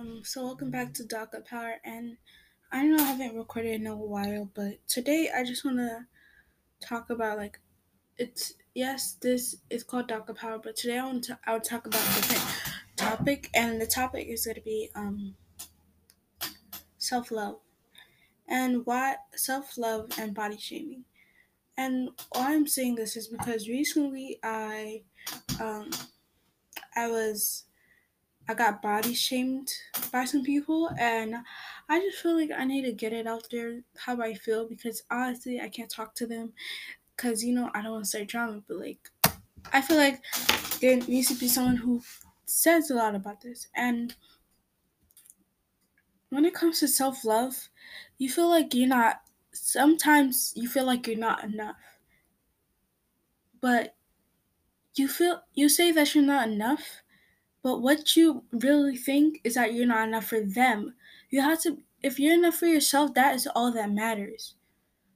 Um, so welcome back to DACA Power, and I know I haven't recorded in a while, but today I just want to talk about like it's yes, this is called DACA Power, but today I want to I will talk about a different topic, and the topic is going to be um self love and why self love and body shaming. And why I'm saying this is because recently I um I was I got body shamed by some people, and I just feel like I need to get it out there how I feel because honestly, I can't talk to them because you know I don't want to start drama, but like I feel like there needs to be someone who says a lot about this. And when it comes to self love, you feel like you're not. Sometimes you feel like you're not enough, but you feel you say that you're not enough but what you really think is that you're not enough for them. You have to, if you're enough for yourself, that is all that matters.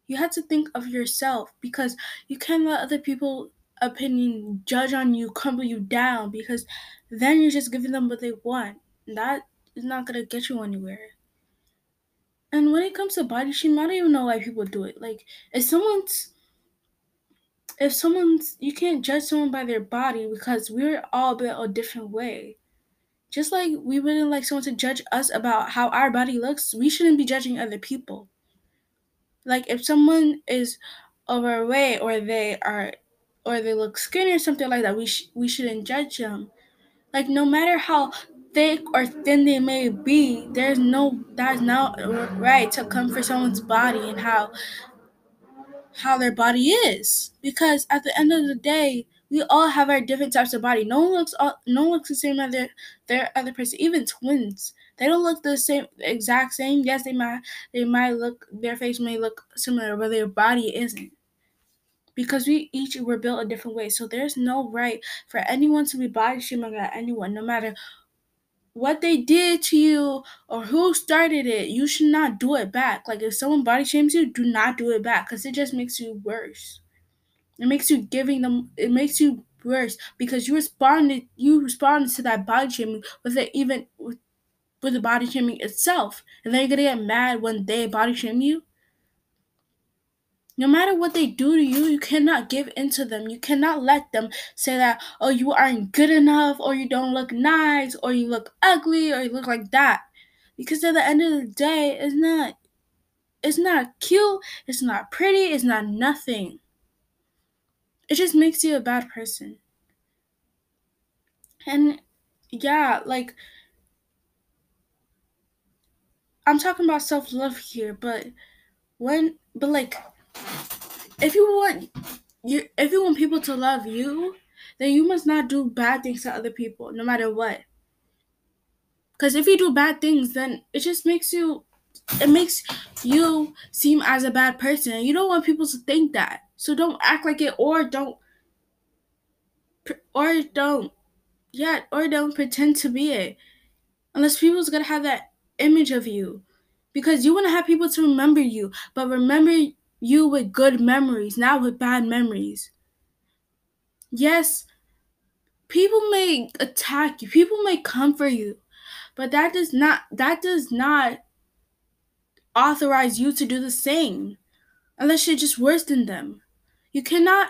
You have to think of yourself because you can't let other people opinion judge on you, crumble you down because then you're just giving them what they want. That is not gonna get you anywhere. And when it comes to body shaming, I don't even know why people do it. Like if someone's if someone's you can't judge someone by their body because we're all built a different way. Just like we wouldn't like someone to judge us about how our body looks, we shouldn't be judging other people. Like if someone is overweight or they are or they look skinny or something like that, we sh- we shouldn't judge them. Like no matter how thick or thin they may be, there's no that's not right to come for someone's body and how how their body is. Because at the end of the day we all have our different types of body. No one looks all, no one looks the same as their, their other person even twins. They don't look the same exact same. Yes they might they might look their face may look similar but their body isn't. Because we each were built a different way. So there's no right for anyone to be body shaming at anyone no matter what they did to you or who started it, you should not do it back. Like if someone body shames you, do not do it back because it just makes you worse. It makes you giving them. It makes you worse because you responded. You responded to that body shaming with it even with, with the body shaming itself, and then you're gonna get mad when they body shame you. No matter what they do to you, you cannot give in to them. You cannot let them say that, oh, you aren't good enough, or you don't look nice, or you look ugly, or you look like that. Because at the end of the day, it's not it's not cute, it's not pretty, it's not nothing. It just makes you a bad person. And yeah, like I'm talking about self-love here, but when but like if you want you if you want people to love you, then you must not do bad things to other people, no matter what. Because if you do bad things, then it just makes you it makes you seem as a bad person. You don't want people to think that. So don't act like it or don't or don't yeah, or don't pretend to be it. Unless people's gonna have that image of you. Because you wanna have people to remember you, but remember you with good memories, not with bad memories. Yes, people may attack you, people may come for you, but that does not that does not authorize you to do the same unless you're just worse than them. You cannot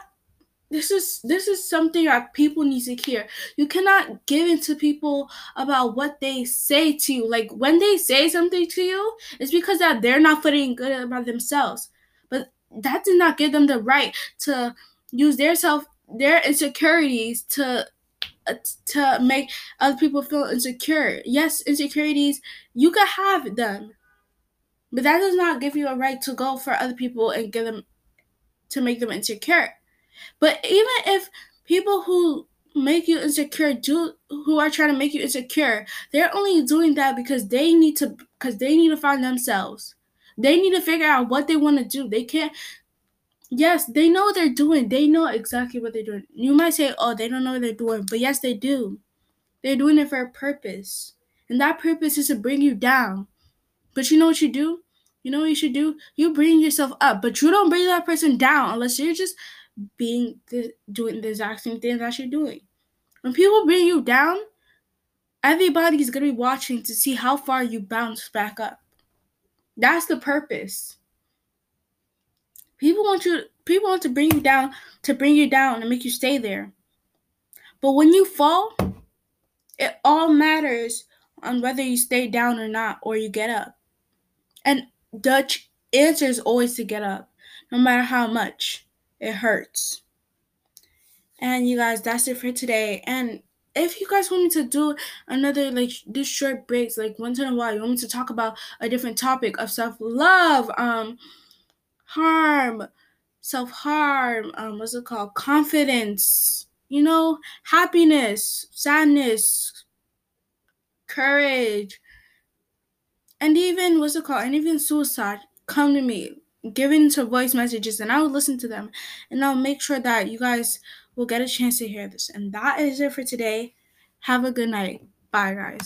this is this is something that people need to hear. You cannot give in to people about what they say to you. Like when they say something to you, it's because that they're not feeling good about themselves. That did not give them the right to use their self their insecurities to uh, to make other people feel insecure. Yes, insecurities you can have them, but that does not give you a right to go for other people and give them to make them insecure. But even if people who make you insecure do who are trying to make you insecure, they're only doing that because they need to because they need to find themselves. They need to figure out what they want to do. They can't Yes, they know what they're doing. They know exactly what they're doing. You might say, "Oh, they don't know what they're doing," but yes, they do. They're doing it for a purpose, and that purpose is to bring you down. But you know what you do? You know what you should do? You bring yourself up, but you don't bring that person down unless you're just being the, doing the exact same thing that you're doing. When people bring you down, everybody's gonna be watching to see how far you bounce back up. That's the purpose. People want you people want to bring you down to bring you down and make you stay there. But when you fall, it all matters on whether you stay down or not or you get up. And Dutch answer is always to get up, no matter how much it hurts. And you guys, that's it for today. And if you guys want me to do another like this short breaks, like once in a while, you want me to talk about a different topic of self love, um, harm, self harm, um, what's it called? Confidence, you know, happiness, sadness, courage, and even what's it called? And even suicide. Come to me, give into voice messages, and I will listen to them, and I'll make sure that you guys will get a chance to hear this. And that is it for today. Have a good night. Bye, guys.